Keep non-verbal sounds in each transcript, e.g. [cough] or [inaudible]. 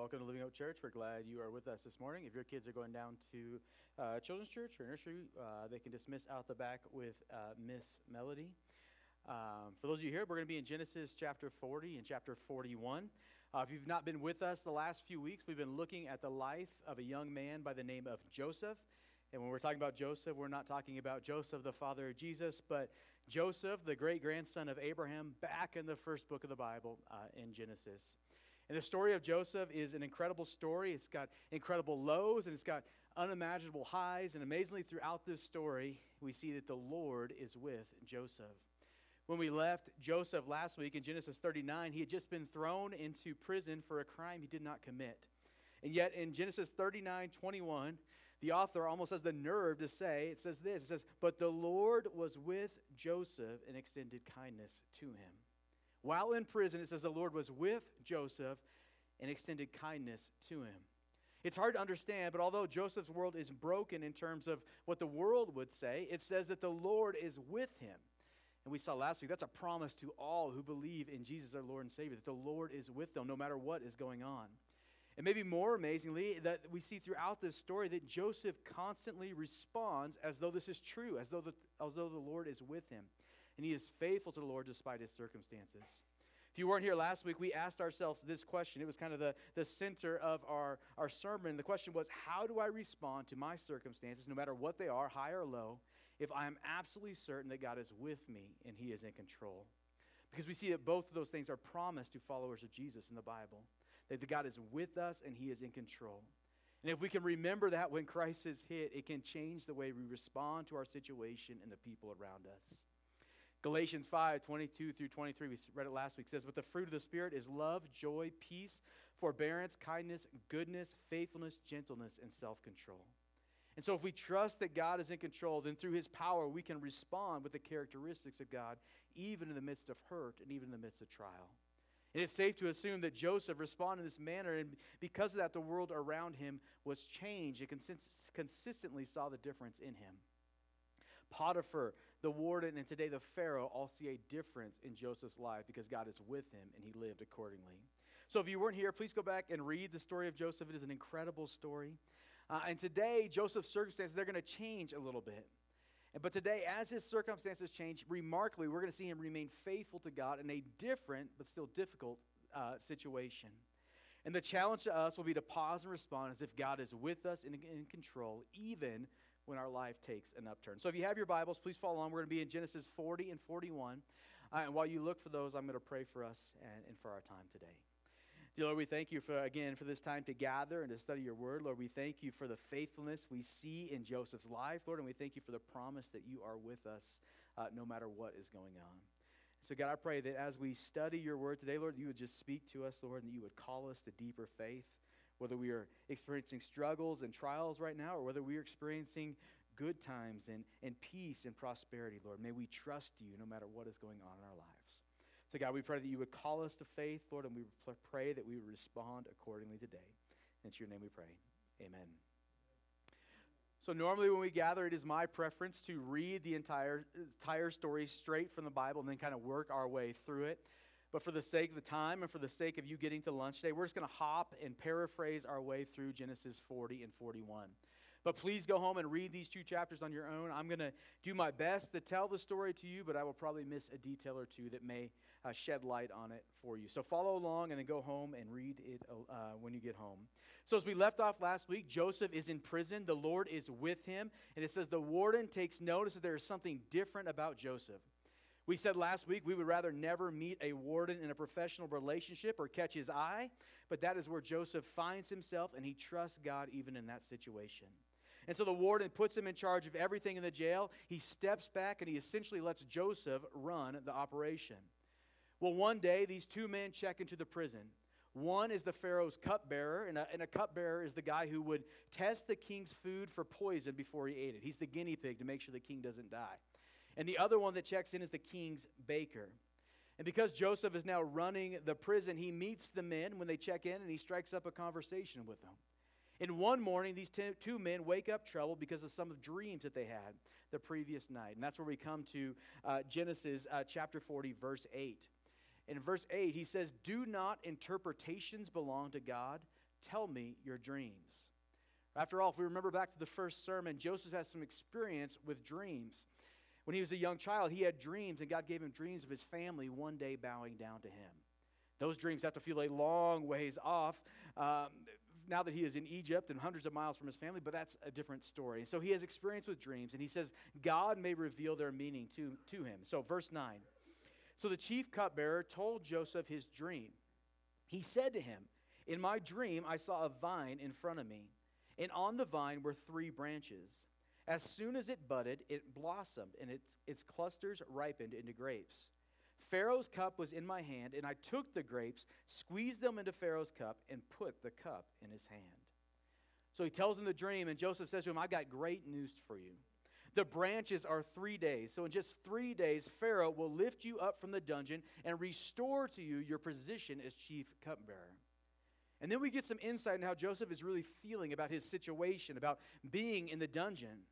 welcome to Living Hope Church. We're glad you are with us this morning. If your kids are going down to uh, Children's Church or nursery, uh, they can dismiss out the back with uh, Miss Melody. Um, for those of you here, we're going to be in Genesis chapter 40 and chapter 41. Uh, if you've not been with us the last few weeks, we've been looking at the life of a young man by the name of Joseph. And when we're talking about Joseph, we're not talking about Joseph, the father of Jesus, but Joseph, the great grandson of Abraham, back in the first book of the Bible uh, in Genesis. And the story of Joseph is an incredible story. It's got incredible lows and it's got unimaginable highs. And amazingly, throughout this story, we see that the Lord is with Joseph. When we left Joseph last week in Genesis 39, he had just been thrown into prison for a crime he did not commit. And yet in Genesis 39 21, the author almost has the nerve to say, it says this it says, But the Lord was with Joseph and extended kindness to him. While in prison, it says the Lord was with Joseph and extended kindness to him. It's hard to understand, but although Joseph's world is broken in terms of what the world would say, it says that the Lord is with him. And we saw last week that's a promise to all who believe in Jesus, our Lord and Savior, that the Lord is with them no matter what is going on. And maybe more amazingly, that we see throughout this story that Joseph constantly responds as though this is true, as though the, as though the Lord is with him and he is faithful to the Lord despite his circumstances. If you weren't here last week, we asked ourselves this question. It was kind of the, the center of our, our sermon. The question was, How do I respond to my circumstances, no matter what they are, high or low, if I am absolutely certain that God is with me and he is in control? Because we see that both of those things are promised to followers of Jesus in the Bible that God is with us and he is in control. And if we can remember that when [laughs] crisis hit, it can change the way we respond to our situation and the people around us. Galatians 5 22 through 23, we read it last week, says, But the fruit of the Spirit is love, joy, peace, forbearance, kindness, goodness, faithfulness, gentleness, and self control. And so, if we trust that God is in control, then through his power, we can respond with the characteristics of God, even in the midst of hurt and even in the midst of trial. And it's safe to assume that Joseph responded in this manner, and because of that, the world around him was changed. It consistently saw the difference in him. Potiphar, the warden, and today the Pharaoh all see a difference in Joseph's life because God is with him and he lived accordingly. So if you weren't here, please go back and read the story of Joseph. It is an incredible story. Uh, and today, Joseph's circumstances, they're going to change a little bit. But today, as his circumstances change, remarkably, we're going to see him remain faithful to God in a different but still difficult uh, situation. And the challenge to us will be to pause and respond as if God is with us and in control, even when our life takes an upturn. So if you have your Bibles, please follow along. We're going to be in Genesis 40 and 41. Uh, and while you look for those, I'm going to pray for us and, and for our time today. Dear Lord, we thank you for again for this time to gather and to study your word. Lord, we thank you for the faithfulness we see in Joseph's life, Lord, and we thank you for the promise that you are with us uh, no matter what is going on. So, God, I pray that as we study your word today, Lord, you would just speak to us, Lord, and you would call us to deeper faith whether we are experiencing struggles and trials right now or whether we are experiencing good times and, and peace and prosperity, Lord. May we trust you no matter what is going on in our lives. So, God, we pray that you would call us to faith, Lord, and we pray that we would respond accordingly today. It's your name we pray. Amen. So, normally when we gather, it is my preference to read the entire, entire story straight from the Bible and then kind of work our way through it. But for the sake of the time and for the sake of you getting to lunch today, we're just going to hop and paraphrase our way through Genesis 40 and 41. But please go home and read these two chapters on your own. I'm going to do my best to tell the story to you, but I will probably miss a detail or two that may uh, shed light on it for you. So follow along and then go home and read it uh, when you get home. So, as we left off last week, Joseph is in prison. The Lord is with him. And it says the warden takes notice that there is something different about Joseph. We said last week we would rather never meet a warden in a professional relationship or catch his eye, but that is where Joseph finds himself and he trusts God even in that situation. And so the warden puts him in charge of everything in the jail. He steps back and he essentially lets Joseph run the operation. Well, one day these two men check into the prison. One is the Pharaoh's cupbearer, and a, and a cupbearer is the guy who would test the king's food for poison before he ate it. He's the guinea pig to make sure the king doesn't die. And the other one that checks in is the king's baker. And because Joseph is now running the prison, he meets the men when they check in and he strikes up a conversation with them. And one morning, these two men wake up troubled because of some of dreams that they had the previous night. And that's where we come to uh, Genesis uh, chapter 40, verse 8. In verse 8, he says, Do not interpretations belong to God? Tell me your dreams. After all, if we remember back to the first sermon, Joseph has some experience with dreams. When he was a young child, he had dreams, and God gave him dreams of his family one day bowing down to him. Those dreams have to feel a long ways off um, now that he is in Egypt and hundreds of miles from his family, but that's a different story. So he has experience with dreams, and he says God may reveal their meaning to, to him. So, verse 9. So the chief cupbearer told Joseph his dream. He said to him, In my dream, I saw a vine in front of me, and on the vine were three branches. As soon as it budded, it blossomed, and its, its clusters ripened into grapes. Pharaoh's cup was in my hand, and I took the grapes, squeezed them into Pharaoh's cup, and put the cup in his hand. So he tells him the dream, and Joseph says to him, I've got great news for you. The branches are three days. So in just three days, Pharaoh will lift you up from the dungeon and restore to you your position as chief cupbearer. And then we get some insight into how Joseph is really feeling about his situation, about being in the dungeon.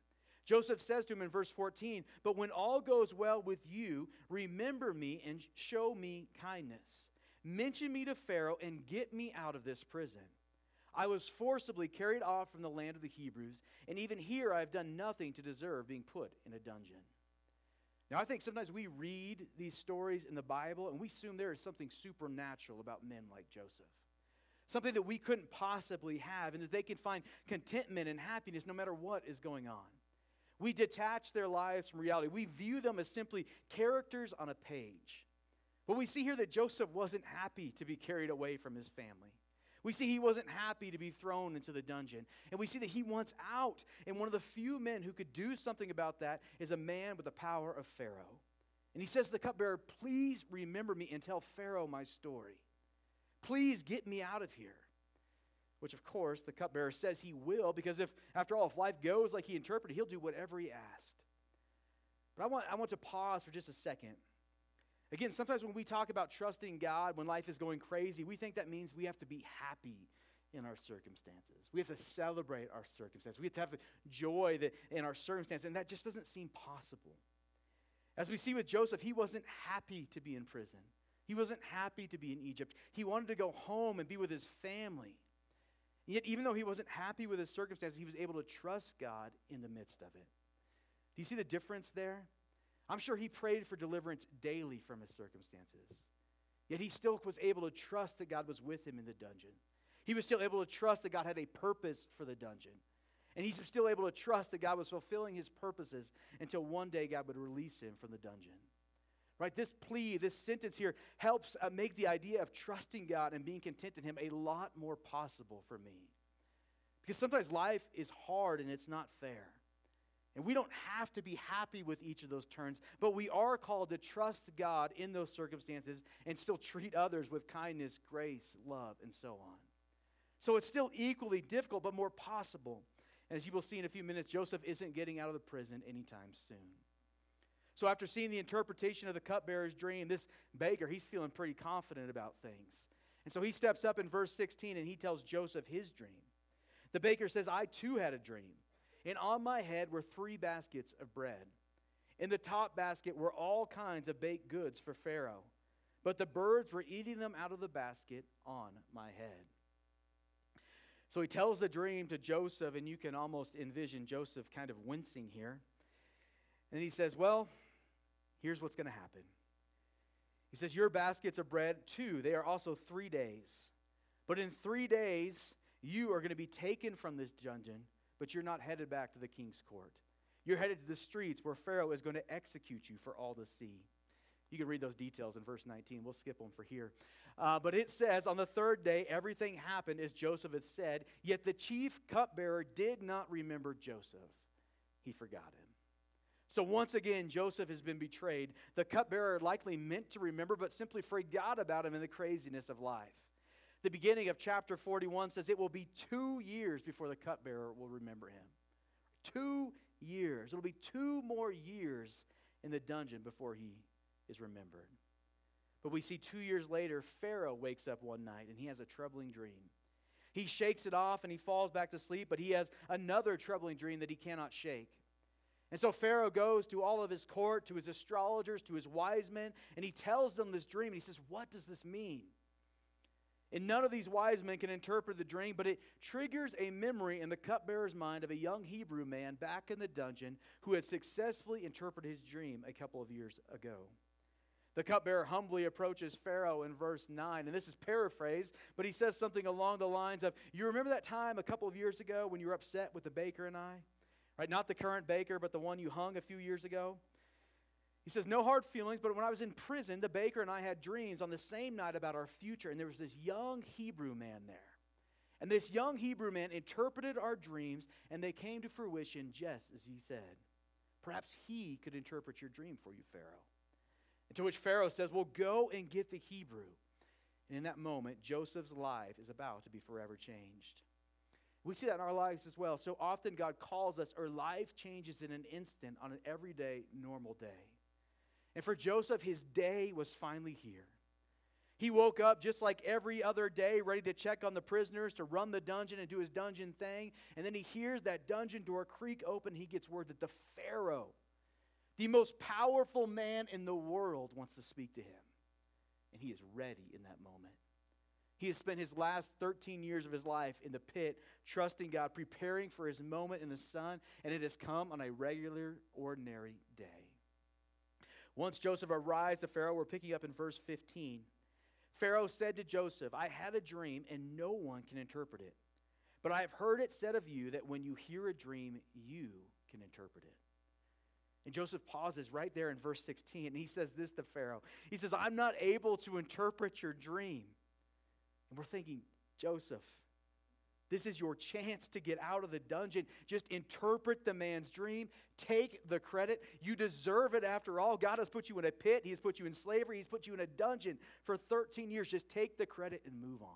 Joseph says to him in verse 14, But when all goes well with you, remember me and show me kindness. Mention me to Pharaoh and get me out of this prison. I was forcibly carried off from the land of the Hebrews, and even here I have done nothing to deserve being put in a dungeon. Now, I think sometimes we read these stories in the Bible and we assume there is something supernatural about men like Joseph something that we couldn't possibly have, and that they can find contentment and happiness no matter what is going on. We detach their lives from reality. We view them as simply characters on a page. But we see here that Joseph wasn't happy to be carried away from his family. We see he wasn't happy to be thrown into the dungeon. And we see that he wants out. And one of the few men who could do something about that is a man with the power of Pharaoh. And he says to the cupbearer, Please remember me and tell Pharaoh my story. Please get me out of here. Which, of course, the cupbearer says he will, because if, after all, if life goes like he interpreted, he'll do whatever he asked. But I want, I want to pause for just a second. Again, sometimes when we talk about trusting God when life is going crazy, we think that means we have to be happy in our circumstances. We have to celebrate our circumstances. We have to have joy that, in our circumstances, and that just doesn't seem possible. As we see with Joseph, he wasn't happy to be in prison. He wasn't happy to be in Egypt. He wanted to go home and be with his family. Yet, even though he wasn't happy with his circumstances, he was able to trust God in the midst of it. Do you see the difference there? I'm sure he prayed for deliverance daily from his circumstances. Yet he still was able to trust that God was with him in the dungeon. He was still able to trust that God had a purpose for the dungeon. And he's still able to trust that God was fulfilling his purposes until one day God would release him from the dungeon. Right? This plea, this sentence here helps uh, make the idea of trusting God and being content in Him a lot more possible for me. Because sometimes life is hard and it's not fair. And we don't have to be happy with each of those turns, but we are called to trust God in those circumstances and still treat others with kindness, grace, love, and so on. So it's still equally difficult, but more possible. And as you will see in a few minutes, Joseph isn't getting out of the prison anytime soon. So, after seeing the interpretation of the cupbearer's dream, this baker, he's feeling pretty confident about things. And so he steps up in verse 16 and he tells Joseph his dream. The baker says, I too had a dream, and on my head were three baskets of bread. In the top basket were all kinds of baked goods for Pharaoh, but the birds were eating them out of the basket on my head. So he tells the dream to Joseph, and you can almost envision Joseph kind of wincing here. And he says, Well, here's what's going to happen. He says, Your baskets of bread, too, they are also three days. But in three days, you are going to be taken from this dungeon, but you're not headed back to the king's court. You're headed to the streets where Pharaoh is going to execute you for all to see. You can read those details in verse 19. We'll skip them for here. Uh, but it says, On the third day, everything happened as Joseph had said, yet the chief cupbearer did not remember Joseph. He forgot him. So once again, Joseph has been betrayed. The cupbearer likely meant to remember, but simply forgot about him in the craziness of life. The beginning of chapter 41 says it will be two years before the cupbearer will remember him. Two years. It'll be two more years in the dungeon before he is remembered. But we see two years later, Pharaoh wakes up one night and he has a troubling dream. He shakes it off and he falls back to sleep, but he has another troubling dream that he cannot shake. And so Pharaoh goes to all of his court, to his astrologers, to his wise men, and he tells them this dream. And he says, What does this mean? And none of these wise men can interpret the dream, but it triggers a memory in the cupbearer's mind of a young Hebrew man back in the dungeon who had successfully interpreted his dream a couple of years ago. The cupbearer humbly approaches Pharaoh in verse 9, and this is paraphrased, but he says something along the lines of You remember that time a couple of years ago when you were upset with the baker and I? Right? Not the current baker, but the one you hung a few years ago. He says, No hard feelings, but when I was in prison, the baker and I had dreams on the same night about our future, and there was this young Hebrew man there. And this young Hebrew man interpreted our dreams, and they came to fruition just as he said. Perhaps he could interpret your dream for you, Pharaoh. And to which Pharaoh says, Well, go and get the Hebrew. And in that moment, Joseph's life is about to be forever changed. We see that in our lives as well. So often, God calls us, or life changes in an instant on an everyday, normal day. And for Joseph, his day was finally here. He woke up just like every other day, ready to check on the prisoners, to run the dungeon and do his dungeon thing. And then he hears that dungeon door creak open. He gets word that the Pharaoh, the most powerful man in the world, wants to speak to him. And he is ready in that moment. He has spent his last 13 years of his life in the pit, trusting God, preparing for his moment in the sun, and it has come on a regular, ordinary day. Once Joseph arrives to Pharaoh, we're picking up in verse 15. Pharaoh said to Joseph, I had a dream, and no one can interpret it. But I have heard it said of you that when you hear a dream, you can interpret it. And Joseph pauses right there in verse 16, and he says this to Pharaoh. He says, I'm not able to interpret your dream. And we're thinking, Joseph, this is your chance to get out of the dungeon. Just interpret the man's dream. Take the credit. You deserve it after all. God has put you in a pit, He has put you in slavery, He's put you in a dungeon for 13 years. Just take the credit and move on.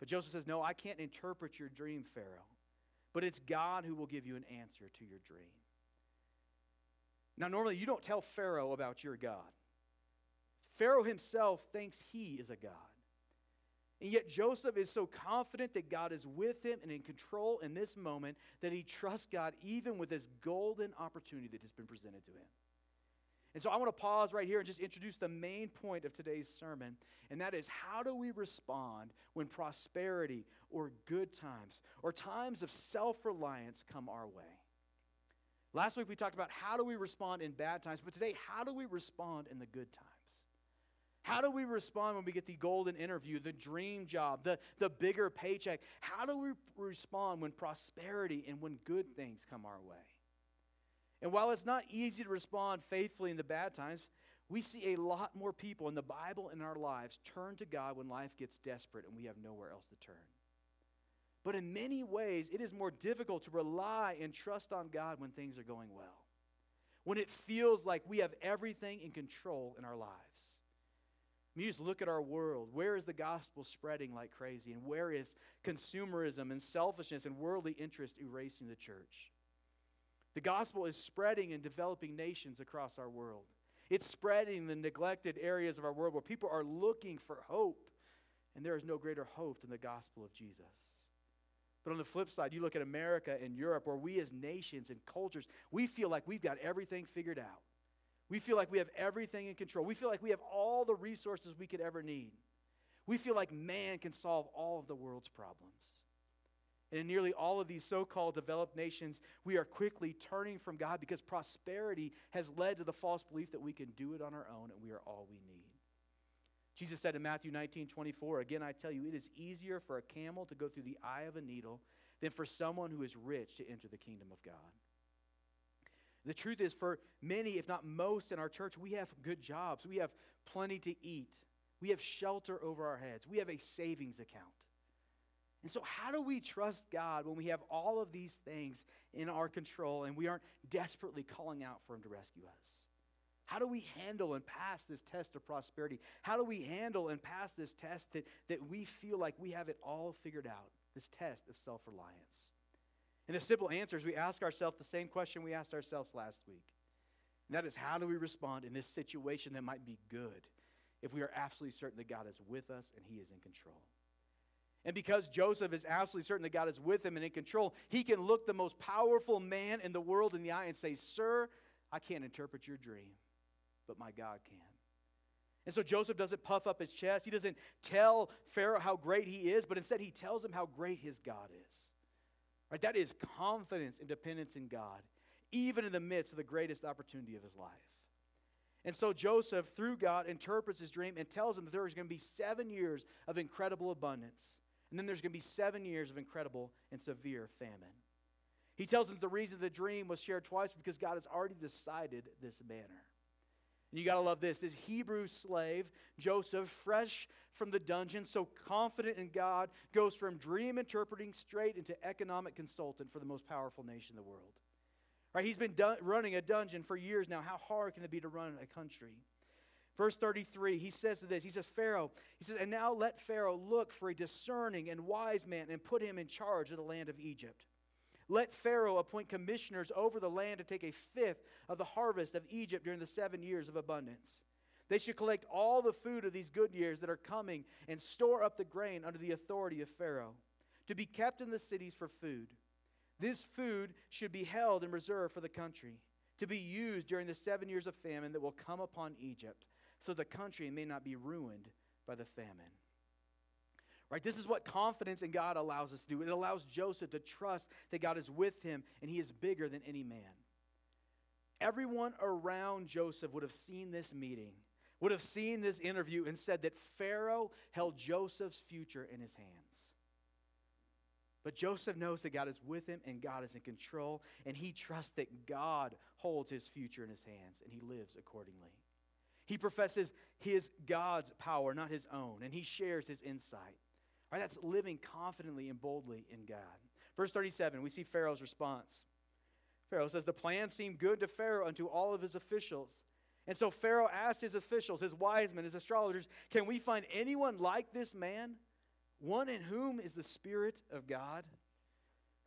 But Joseph says, No, I can't interpret your dream, Pharaoh. But it's God who will give you an answer to your dream. Now, normally you don't tell Pharaoh about your God. Pharaoh himself thinks he is a God. And yet, Joseph is so confident that God is with him and in control in this moment that he trusts God even with this golden opportunity that has been presented to him. And so, I want to pause right here and just introduce the main point of today's sermon, and that is how do we respond when prosperity or good times or times of self reliance come our way? Last week we talked about how do we respond in bad times, but today, how do we respond in the good times? How do we respond when we get the golden interview, the dream job, the, the bigger paycheck? How do we respond when prosperity and when good things come our way? And while it's not easy to respond faithfully in the bad times, we see a lot more people in the Bible in our lives turn to God when life gets desperate and we have nowhere else to turn. But in many ways, it is more difficult to rely and trust on God when things are going well, when it feels like we have everything in control in our lives. I you just look at our world. Where is the gospel spreading like crazy? And where is consumerism and selfishness and worldly interest erasing the church? The gospel is spreading in developing nations across our world. It's spreading the neglected areas of our world where people are looking for hope, and there is no greater hope than the gospel of Jesus. But on the flip side, you look at America and Europe, where we as nations and cultures, we feel like we've got everything figured out. We feel like we have everything in control. We feel like we have all the resources we could ever need. We feel like man can solve all of the world's problems. And in nearly all of these so called developed nations, we are quickly turning from God because prosperity has led to the false belief that we can do it on our own and we are all we need. Jesus said in Matthew 19 24, Again, I tell you, it is easier for a camel to go through the eye of a needle than for someone who is rich to enter the kingdom of God. The truth is, for many, if not most in our church, we have good jobs. We have plenty to eat. We have shelter over our heads. We have a savings account. And so, how do we trust God when we have all of these things in our control and we aren't desperately calling out for Him to rescue us? How do we handle and pass this test of prosperity? How do we handle and pass this test that, that we feel like we have it all figured out? This test of self reliance. And the simple answer is we ask ourselves the same question we asked ourselves last week. And that is, how do we respond in this situation that might be good if we are absolutely certain that God is with us and He is in control? And because Joseph is absolutely certain that God is with him and in control, he can look the most powerful man in the world in the eye and say, Sir, I can't interpret your dream, but my God can. And so Joseph doesn't puff up his chest. He doesn't tell Pharaoh how great he is, but instead he tells him how great his God is. Right? That is confidence and dependence in God, even in the midst of the greatest opportunity of his life. And so Joseph, through God, interprets his dream and tells him that there is going to be seven years of incredible abundance. And then there's going to be seven years of incredible and severe famine. He tells him the reason the dream was shared twice because God has already decided this manner. And you got to love this. This Hebrew slave, Joseph, fresh from the dungeon, so confident in God, goes from dream interpreting straight into economic consultant for the most powerful nation in the world. Right? He's been dun- running a dungeon for years now. How hard can it be to run a country? Verse 33, he says to this, he says, Pharaoh, he says, and now let Pharaoh look for a discerning and wise man and put him in charge of the land of Egypt. Let Pharaoh appoint commissioners over the land to take a fifth of the harvest of Egypt during the seven years of abundance. They should collect all the food of these good years that are coming and store up the grain under the authority of Pharaoh, to be kept in the cities for food. This food should be held in reserve for the country, to be used during the seven years of famine that will come upon Egypt, so the country may not be ruined by the famine. Right? This is what confidence in God allows us to do. It allows Joseph to trust that God is with him and he is bigger than any man. Everyone around Joseph would have seen this meeting, would have seen this interview, and said that Pharaoh held Joseph's future in his hands. But Joseph knows that God is with him and God is in control, and he trusts that God holds his future in his hands, and he lives accordingly. He professes his God's power, not his own, and he shares his insight. Right, that's living confidently and boldly in God. Verse 37, we see Pharaoh's response. Pharaoh says, The plan seemed good to Pharaoh and to all of his officials. And so Pharaoh asked his officials, his wise men, his astrologers, Can we find anyone like this man? One in whom is the Spirit of God?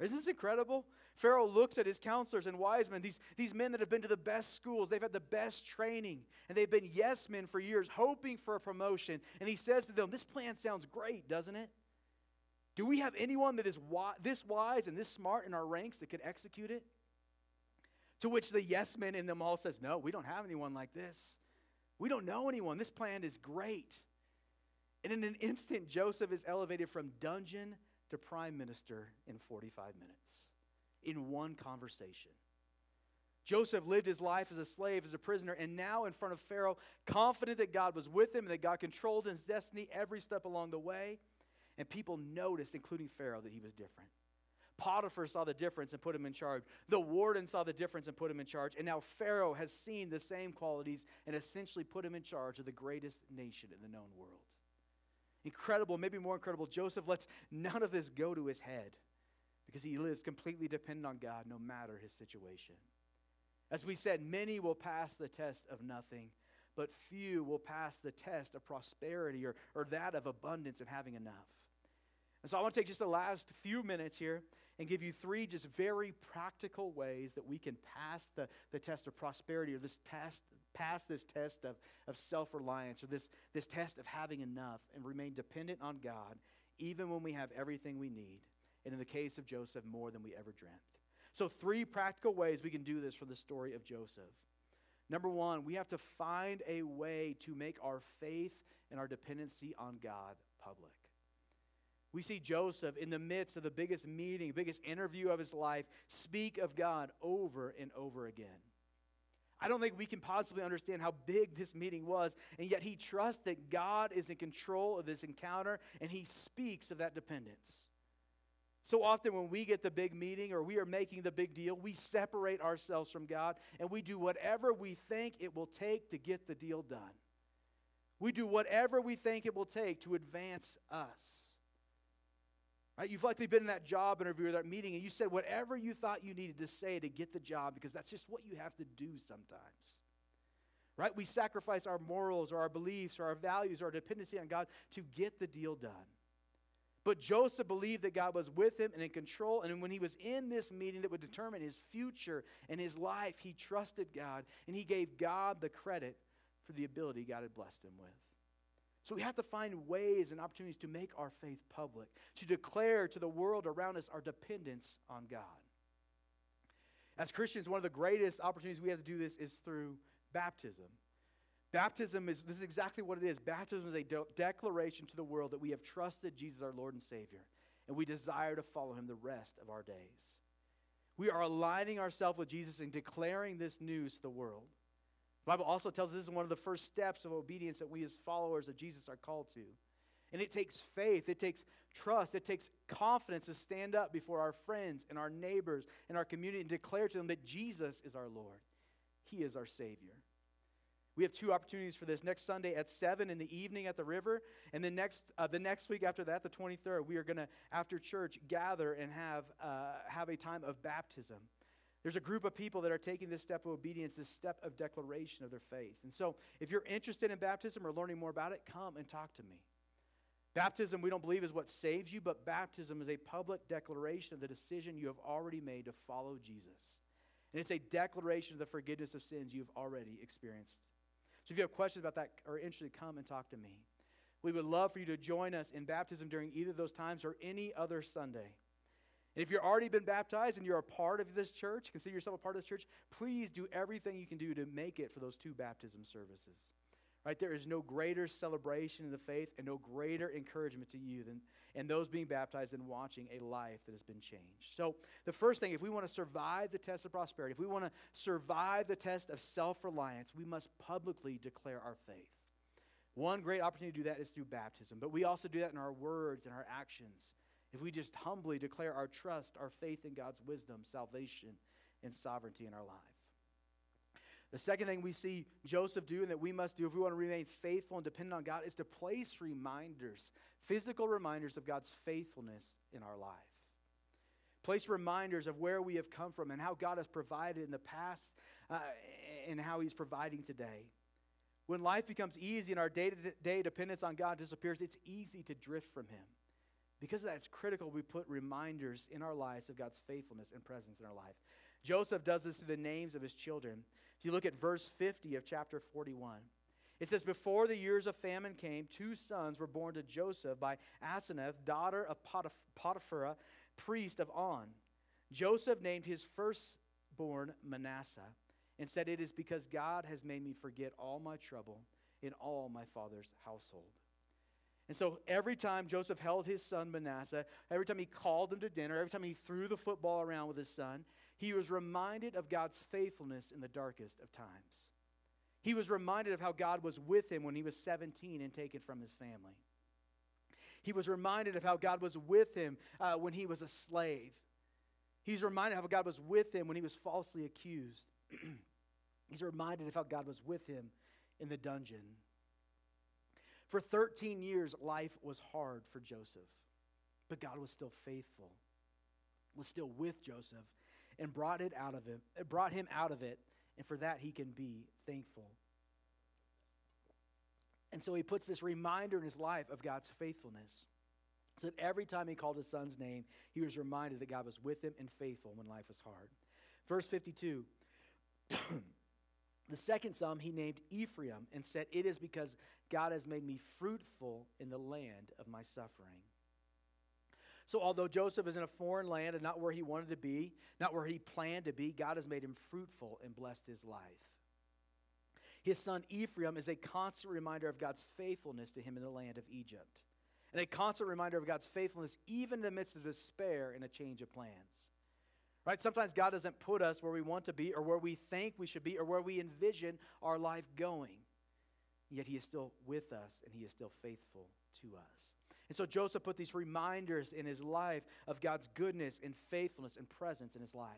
Isn't this incredible? Pharaoh looks at his counselors and wise men, these, these men that have been to the best schools, they've had the best training, and they've been yes men for years, hoping for a promotion. And he says to them, This plan sounds great, doesn't it? Do we have anyone that is wi- this wise and this smart in our ranks that could execute it? To which the yes men in them all says, No, we don't have anyone like this. We don't know anyone. This plan is great. And in an instant, Joseph is elevated from dungeon to prime minister in 45 minutes in one conversation. Joseph lived his life as a slave, as a prisoner, and now in front of Pharaoh, confident that God was with him and that God controlled his destiny every step along the way. And people noticed, including Pharaoh, that he was different. Potiphar saw the difference and put him in charge. The warden saw the difference and put him in charge. And now Pharaoh has seen the same qualities and essentially put him in charge of the greatest nation in the known world. Incredible, maybe more incredible. Joseph lets none of this go to his head because he lives completely dependent on God no matter his situation. As we said, many will pass the test of nothing, but few will pass the test of prosperity or, or that of abundance and having enough. And so I want to take just the last few minutes here and give you three just very practical ways that we can pass the, the test of prosperity or this pass, pass this test of, of self reliance or this, this test of having enough and remain dependent on God even when we have everything we need. And in the case of Joseph, more than we ever dreamt. So, three practical ways we can do this from the story of Joseph. Number one, we have to find a way to make our faith and our dependency on God public. We see Joseph in the midst of the biggest meeting, biggest interview of his life, speak of God over and over again. I don't think we can possibly understand how big this meeting was, and yet he trusts that God is in control of this encounter, and he speaks of that dependence. So often, when we get the big meeting or we are making the big deal, we separate ourselves from God and we do whatever we think it will take to get the deal done. We do whatever we think it will take to advance us. Right? You've likely been in that job interview or that meeting and you said whatever you thought you needed to say to get the job because that's just what you have to do sometimes. Right? We sacrifice our morals or our beliefs or our values or our dependency on God to get the deal done. But Joseph believed that God was with him and in control. And when he was in this meeting that would determine his future and his life, he trusted God and he gave God the credit for the ability God had blessed him with. So we have to find ways and opportunities to make our faith public, to declare to the world around us our dependence on God. As Christians, one of the greatest opportunities we have to do this is through baptism. Baptism is this is exactly what it is. Baptism is a de- declaration to the world that we have trusted Jesus our Lord and Savior and we desire to follow him the rest of our days. We are aligning ourselves with Jesus and declaring this news to the world. The Bible also tells us this is one of the first steps of obedience that we as followers of Jesus are called to. And it takes faith, it takes trust, it takes confidence to stand up before our friends and our neighbors and our community and declare to them that Jesus is our Lord. He is our Savior. We have two opportunities for this. Next Sunday at 7 in the evening at the river, and then next, uh, the next week after that, the 23rd, we are going to, after church, gather and have, uh, have a time of baptism. There's a group of people that are taking this step of obedience, this step of declaration of their faith. And so, if you're interested in baptism or learning more about it, come and talk to me. Baptism, we don't believe, is what saves you, but baptism is a public declaration of the decision you have already made to follow Jesus. And it's a declaration of the forgiveness of sins you've already experienced. So if you have questions about that or interested, come and talk to me. We would love for you to join us in baptism during either of those times or any other Sunday. And if you've already been baptized and you're a part of this church, consider yourself a part of this church, please do everything you can do to make it for those two baptism services. Right? There is no greater celebration in the faith and no greater encouragement to you than and those being baptized than watching a life that has been changed. So, the first thing, if we want to survive the test of prosperity, if we want to survive the test of self reliance, we must publicly declare our faith. One great opportunity to do that is through baptism, but we also do that in our words and our actions. If we just humbly declare our trust, our faith in God's wisdom, salvation, and sovereignty in our life. The second thing we see Joseph do and that we must do if we want to remain faithful and dependent on God is to place reminders, physical reminders of God's faithfulness in our life. Place reminders of where we have come from and how God has provided in the past uh, and how He's providing today. When life becomes easy and our day to day dependence on God disappears, it's easy to drift from Him. Because of that, it's critical we put reminders in our lives of God's faithfulness and presence in our life. Joseph does this through the names of his children. If you look at verse 50 of chapter 41, it says, Before the years of famine came, two sons were born to Joseph by Asenath, daughter of Potiphar, priest of On. Joseph named his firstborn Manasseh and said, It is because God has made me forget all my trouble in all my father's household. And so every time Joseph held his son Manasseh, every time he called him to dinner, every time he threw the football around with his son, he was reminded of God's faithfulness in the darkest of times. He was reminded of how God was with him when he was 17 and taken from his family. He was reminded of how God was with him uh, when he was a slave. He's reminded of how God was with him when he was falsely accused. [clears throat] He's reminded of how God was with him in the dungeon. For 13 years, life was hard for Joseph, but God was still faithful, was still with Joseph, and brought it out of him, brought him out of it, and for that he can be thankful. And so he puts this reminder in his life of God's faithfulness. So that every time he called his son's name, he was reminded that God was with him and faithful when life was hard. Verse 52 [clears throat] The second son he named Ephraim and said, It is because God has made me fruitful in the land of my suffering. So, although Joseph is in a foreign land and not where he wanted to be, not where he planned to be, God has made him fruitful and blessed his life. His son Ephraim is a constant reminder of God's faithfulness to him in the land of Egypt, and a constant reminder of God's faithfulness even in the midst of despair and a change of plans. Right? Sometimes God doesn't put us where we want to be or where we think we should be or where we envision our life going. Yet he is still with us and he is still faithful to us. And so Joseph put these reminders in his life of God's goodness and faithfulness and presence in his life.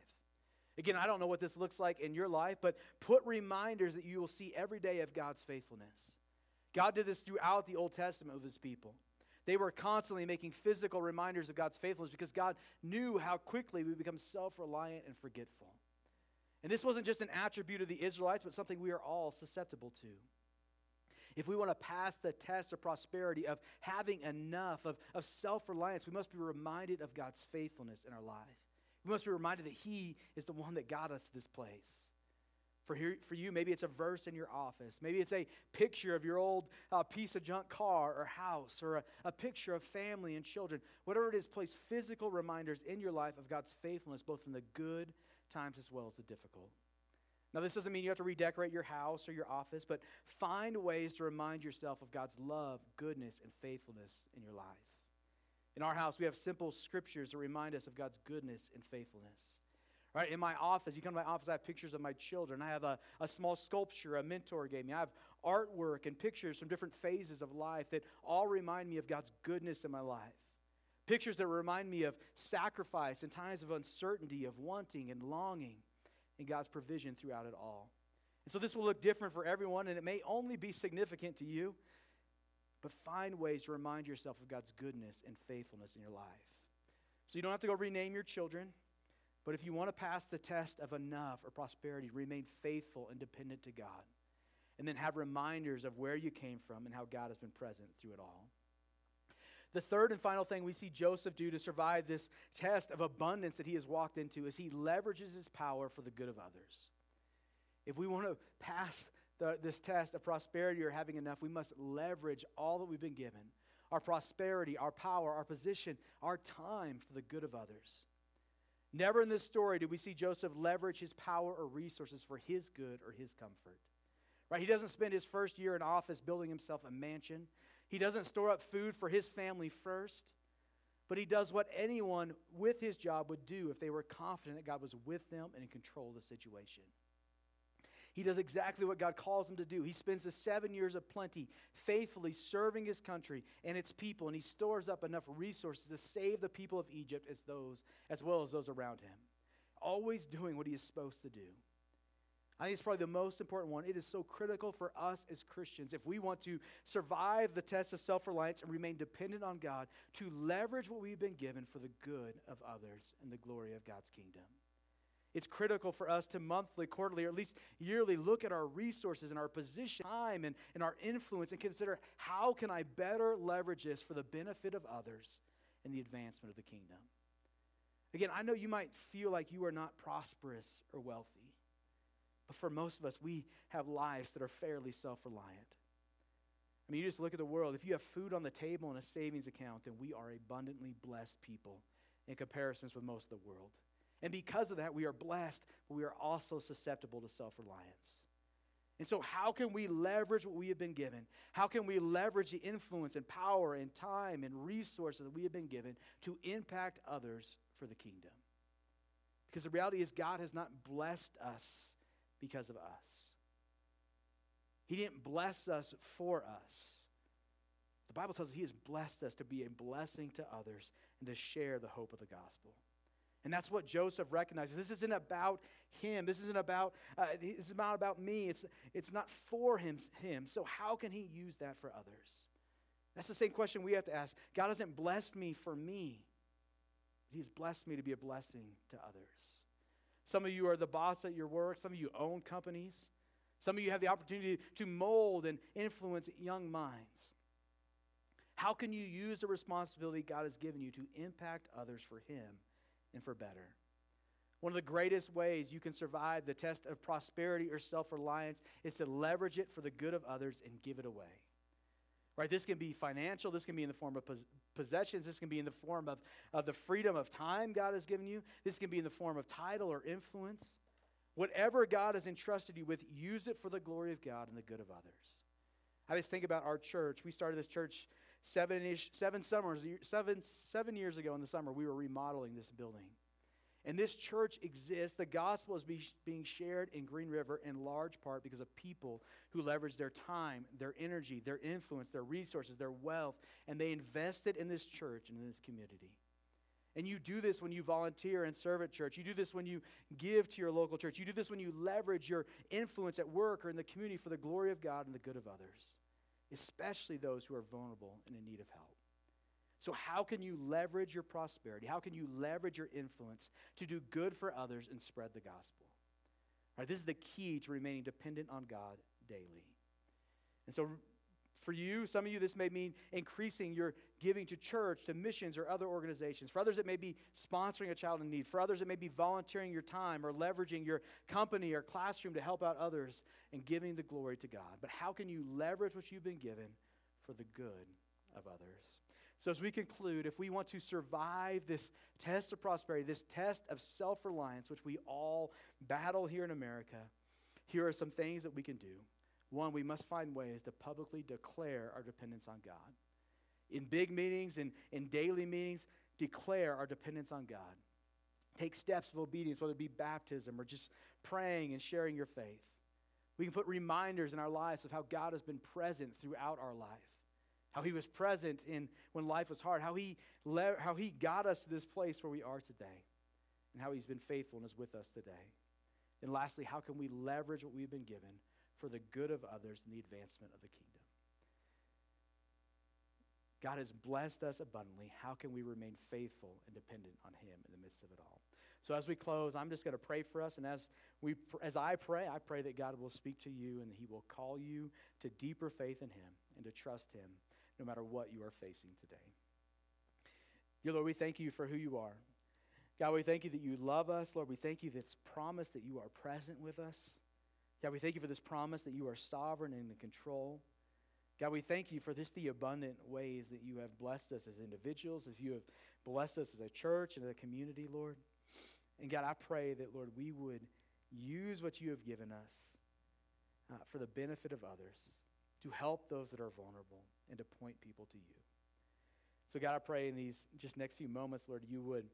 Again, I don't know what this looks like in your life, but put reminders that you will see every day of God's faithfulness. God did this throughout the Old Testament with his people. They were constantly making physical reminders of God's faithfulness because God knew how quickly we become self reliant and forgetful. And this wasn't just an attribute of the Israelites, but something we are all susceptible to if we want to pass the test of prosperity, of having enough, of, of self reliance, we must be reminded of God's faithfulness in our life. We must be reminded that He is the one that got us this place. For, here, for you, maybe it's a verse in your office. Maybe it's a picture of your old uh, piece of junk car or house, or a, a picture of family and children. Whatever it is, place physical reminders in your life of God's faithfulness, both in the good times as well as the difficult. Now, this doesn't mean you have to redecorate your house or your office, but find ways to remind yourself of God's love, goodness, and faithfulness in your life. In our house, we have simple scriptures that remind us of God's goodness and faithfulness. Right? In my office, you come to my office, I have pictures of my children. I have a, a small sculpture a mentor gave me. I have artwork and pictures from different phases of life that all remind me of God's goodness in my life. Pictures that remind me of sacrifice in times of uncertainty, of wanting and longing, and God's provision throughout it all. And so this will look different for everyone, and it may only be significant to you, but find ways to remind yourself of God's goodness and faithfulness in your life. So you don't have to go rename your children. But if you want to pass the test of enough or prosperity, remain faithful and dependent to God. And then have reminders of where you came from and how God has been present through it all. The third and final thing we see Joseph do to survive this test of abundance that he has walked into is he leverages his power for the good of others. If we want to pass the, this test of prosperity or having enough, we must leverage all that we've been given our prosperity, our power, our position, our time for the good of others. Never in this story do we see Joseph leverage his power or resources for his good or his comfort. Right? He doesn't spend his first year in office building himself a mansion. He doesn't store up food for his family first. But he does what anyone with his job would do if they were confident that God was with them and in control of the situation. He does exactly what God calls him to do. He spends the seven years of plenty faithfully serving his country and its people, and he stores up enough resources to save the people of Egypt as those, as well as those around him. Always doing what he is supposed to do. I think it's probably the most important one. It is so critical for us as Christians, if we want to survive the test of self reliance and remain dependent on God, to leverage what we've been given for the good of others and the glory of God's kingdom. It's critical for us to monthly, quarterly, or at least yearly look at our resources and our position, time, and, and our influence and consider how can I better leverage this for the benefit of others and the advancement of the kingdom. Again, I know you might feel like you are not prosperous or wealthy, but for most of us, we have lives that are fairly self reliant. I mean, you just look at the world. If you have food on the table and a savings account, then we are abundantly blessed people in comparisons with most of the world. And because of that, we are blessed, but we are also susceptible to self reliance. And so, how can we leverage what we have been given? How can we leverage the influence and power and time and resources that we have been given to impact others for the kingdom? Because the reality is, God has not blessed us because of us, He didn't bless us for us. The Bible tells us He has blessed us to be a blessing to others and to share the hope of the gospel. And that's what Joseph recognizes. This isn't about him. This isn't about, uh, this is not about me. It's, it's not for him, him. So how can he use that for others? That's the same question we have to ask. God hasn't blessed me for me. He's blessed me to be a blessing to others. Some of you are the boss at your work. Some of you own companies. Some of you have the opportunity to mold and influence young minds. How can you use the responsibility God has given you to impact others for Him and for better. One of the greatest ways you can survive the test of prosperity or self reliance is to leverage it for the good of others and give it away. Right? This can be financial, this can be in the form of pos- possessions, this can be in the form of, of the freedom of time God has given you, this can be in the form of title or influence. Whatever God has entrusted you with, use it for the glory of God and the good of others. I just think about our church. We started this church seven-ish, seven summers, seven, seven years ago in the summer, we were remodeling this building. And this church exists. The gospel is be, being shared in Green River in large part because of people who leverage their time, their energy, their influence, their resources, their wealth, and they invested in this church and in this community. And you do this when you volunteer and serve at church. You do this when you give to your local church. You do this when you leverage your influence at work or in the community for the glory of God and the good of others especially those who are vulnerable and in need of help. So, how can you leverage your prosperity? How can you leverage your influence to do good for others and spread the gospel? All right, this is the key to remaining dependent on God daily. And so, for you, some of you, this may mean increasing your giving to church, to missions, or other organizations. For others, it may be sponsoring a child in need. For others, it may be volunteering your time or leveraging your company or classroom to help out others and giving the glory to God. But how can you leverage what you've been given for the good of others? So, as we conclude, if we want to survive this test of prosperity, this test of self reliance, which we all battle here in America, here are some things that we can do. One, we must find ways to publicly declare our dependence on God. In big meetings and in daily meetings, declare our dependence on God. Take steps of obedience, whether it be baptism or just praying and sharing your faith. We can put reminders in our lives of how God has been present throughout our life, how He was present in when life was hard, how He le- how He got us to this place where we are today, and how He's been faithful and is with us today. And lastly, how can we leverage what we've been given for the good of others and the advancement of the kingdom? God has blessed us abundantly. How can we remain faithful and dependent on Him in the midst of it all? So as we close, I'm just going to pray for us, and as we, as I pray, I pray that God will speak to you and He will call you to deeper faith in Him and to trust Him, no matter what you are facing today. Dear Lord, we thank you for who you are. God, we thank you that you love us. Lord, we thank you that it's promised that you are present with us. God, we thank you for this promise that you are sovereign and in control. God, we thank you for this the abundant ways that you have blessed us as individuals, as you have blessed us as a church and as a community, Lord. And God, I pray that, Lord, we would use what you have given us uh, for the benefit of others, to help those that are vulnerable, and to point people to you. So, God, I pray in these just next few moments, Lord, you would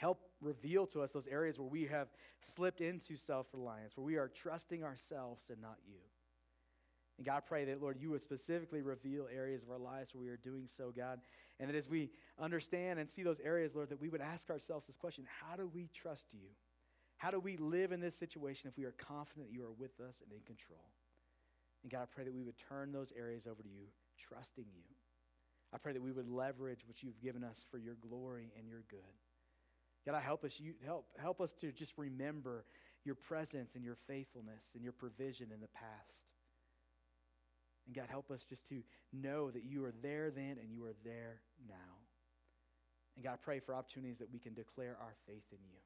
help reveal to us those areas where we have slipped into self reliance, where we are trusting ourselves and not you. And God, I pray that, Lord, you would specifically reveal areas of our lives where we are doing so, God. And that as we understand and see those areas, Lord, that we would ask ourselves this question How do we trust you? How do we live in this situation if we are confident that you are with us and in control? And God, I pray that we would turn those areas over to you, trusting you. I pray that we would leverage what you've given us for your glory and your good. God, I help us you help help us to just remember your presence and your faithfulness and your provision in the past. And God, help us just to know that you are there then and you are there now. And God, I pray for opportunities that we can declare our faith in you,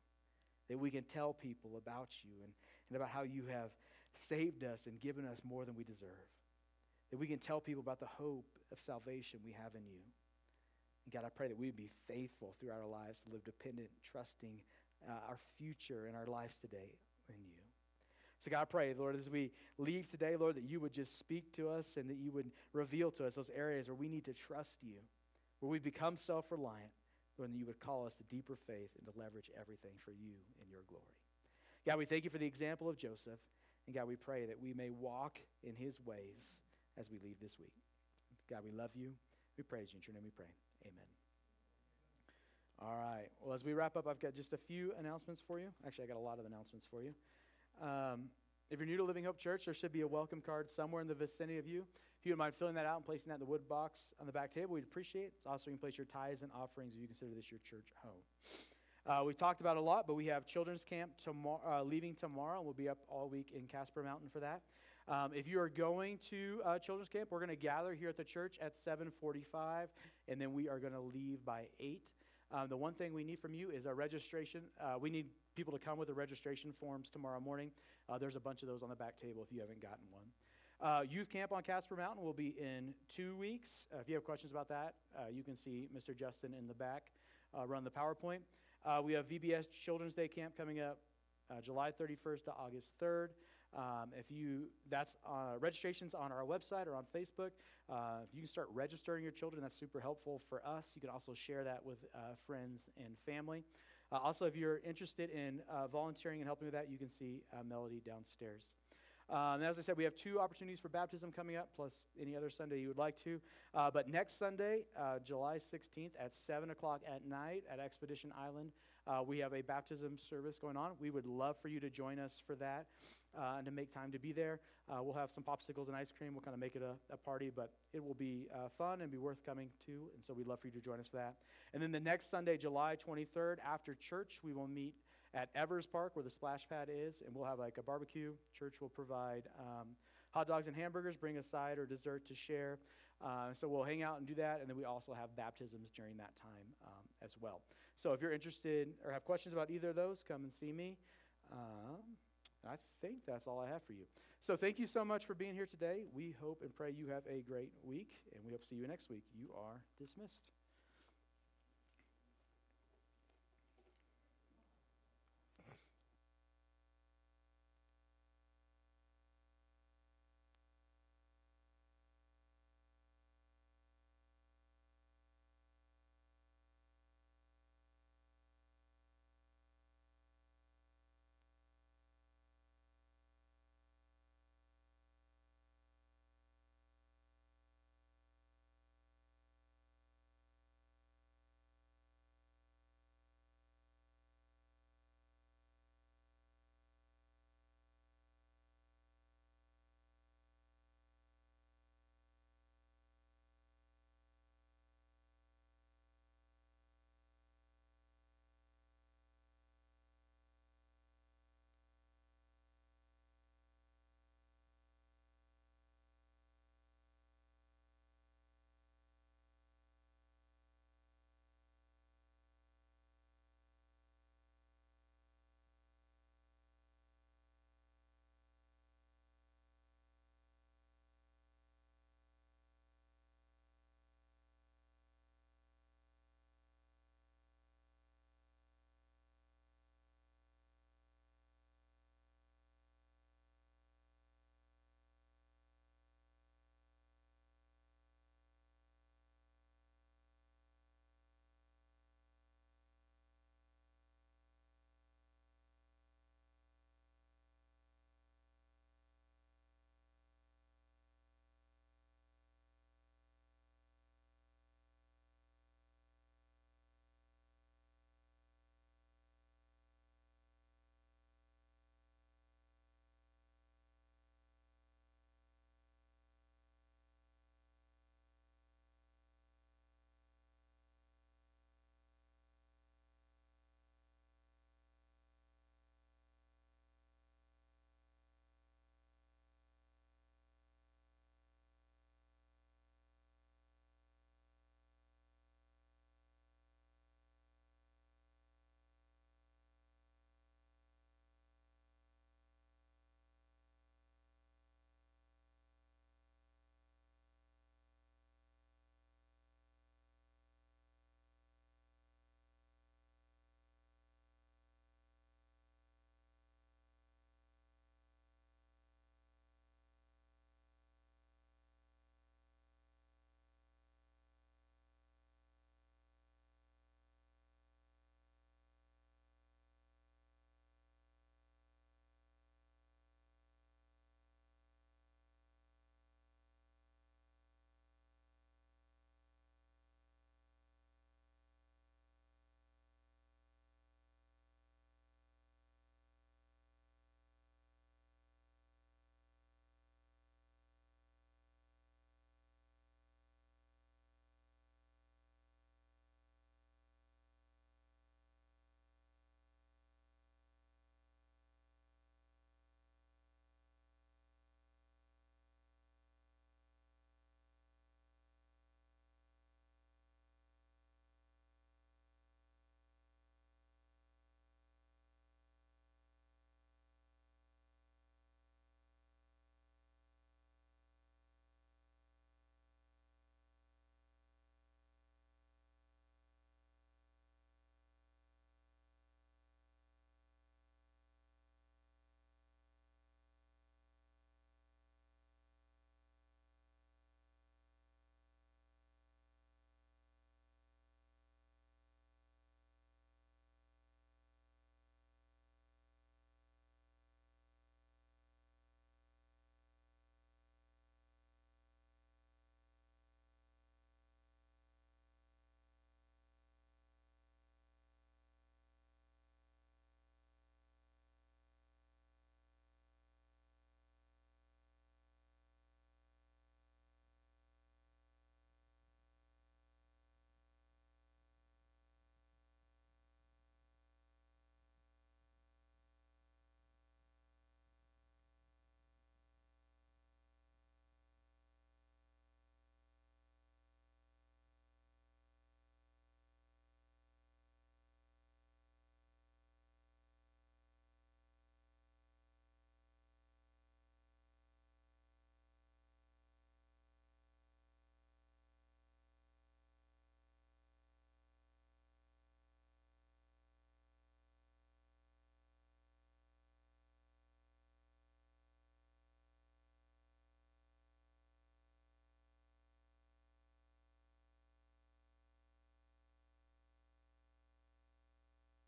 that we can tell people about you and, and about how you have saved us and given us more than we deserve, that we can tell people about the hope of salvation we have in you. And God, I pray that we would be faithful throughout our lives to live dependent, trusting uh, our future and our lives today in you. So, God, I pray, Lord, as we leave today, Lord, that you would just speak to us and that you would reveal to us those areas where we need to trust you, where we become self reliant, Lord, and you would call us to deeper faith and to leverage everything for you in your glory. God, we thank you for the example of Joseph. And God, we pray that we may walk in his ways as we leave this week. God, we love you. We praise you. In your name we pray. Amen. All right. Well, as we wrap up, I've got just a few announcements for you. Actually, I got a lot of announcements for you. Um, if you're new to Living Hope Church, there should be a welcome card somewhere in the vicinity of you. If you would mind filling that out and placing that in the wood box on the back table, we'd appreciate it. It's also, you can place your tithes and offerings if you consider this your church home. Uh, we've talked about a lot, but we have children's camp tomorrow, uh, leaving tomorrow. We'll be up all week in Casper Mountain for that. Um, if you are going to uh, children's camp, we're going to gather here at the church at 7:45, and then we are going to leave by eight. Um, the one thing we need from you is a registration. Uh, we need people to come with the registration forms tomorrow morning. Uh, there's a bunch of those on the back table if you haven't gotten one. Uh, youth camp on Casper Mountain will be in two weeks. Uh, if you have questions about that, uh, you can see Mr. Justin in the back uh, run the PowerPoint. Uh, we have VBS Children's Day Camp coming up uh, July 31st to August 3rd. Um, if you, that's uh, registrations on our website or on Facebook. Uh, if you can start registering your children, that's super helpful for us. You can also share that with uh, friends and family. Uh, also, if you're interested in uh, volunteering and helping with that, you can see Melody downstairs. Um, as I said, we have two opportunities for baptism coming up, plus any other Sunday you would like to. Uh, but next Sunday, uh, July 16th at 7 o'clock at night at Expedition Island, uh, we have a baptism service going on. We would love for you to join us for that uh, and to make time to be there. Uh, we'll have some popsicles and ice cream. We'll kind of make it a, a, party, but it will be uh, fun and be worth coming to. And so we'd love for you to join us for that. And then the next Sunday, July 23rd, after church, we will meet at Evers Park where the splash pad is, and we'll have like a barbecue. Church will provide um, hot dogs and hamburgers, bring a side or dessert to share. Uh, so we'll hang out and do that, and then we also have baptisms during that time um, as well. So if you're interested or have questions about either of those, come and see me. Um, I think that's all I have for you. So thank you so much for being here today. We hope and pray you have a great week, and we hope to see you next week. You are dismissed.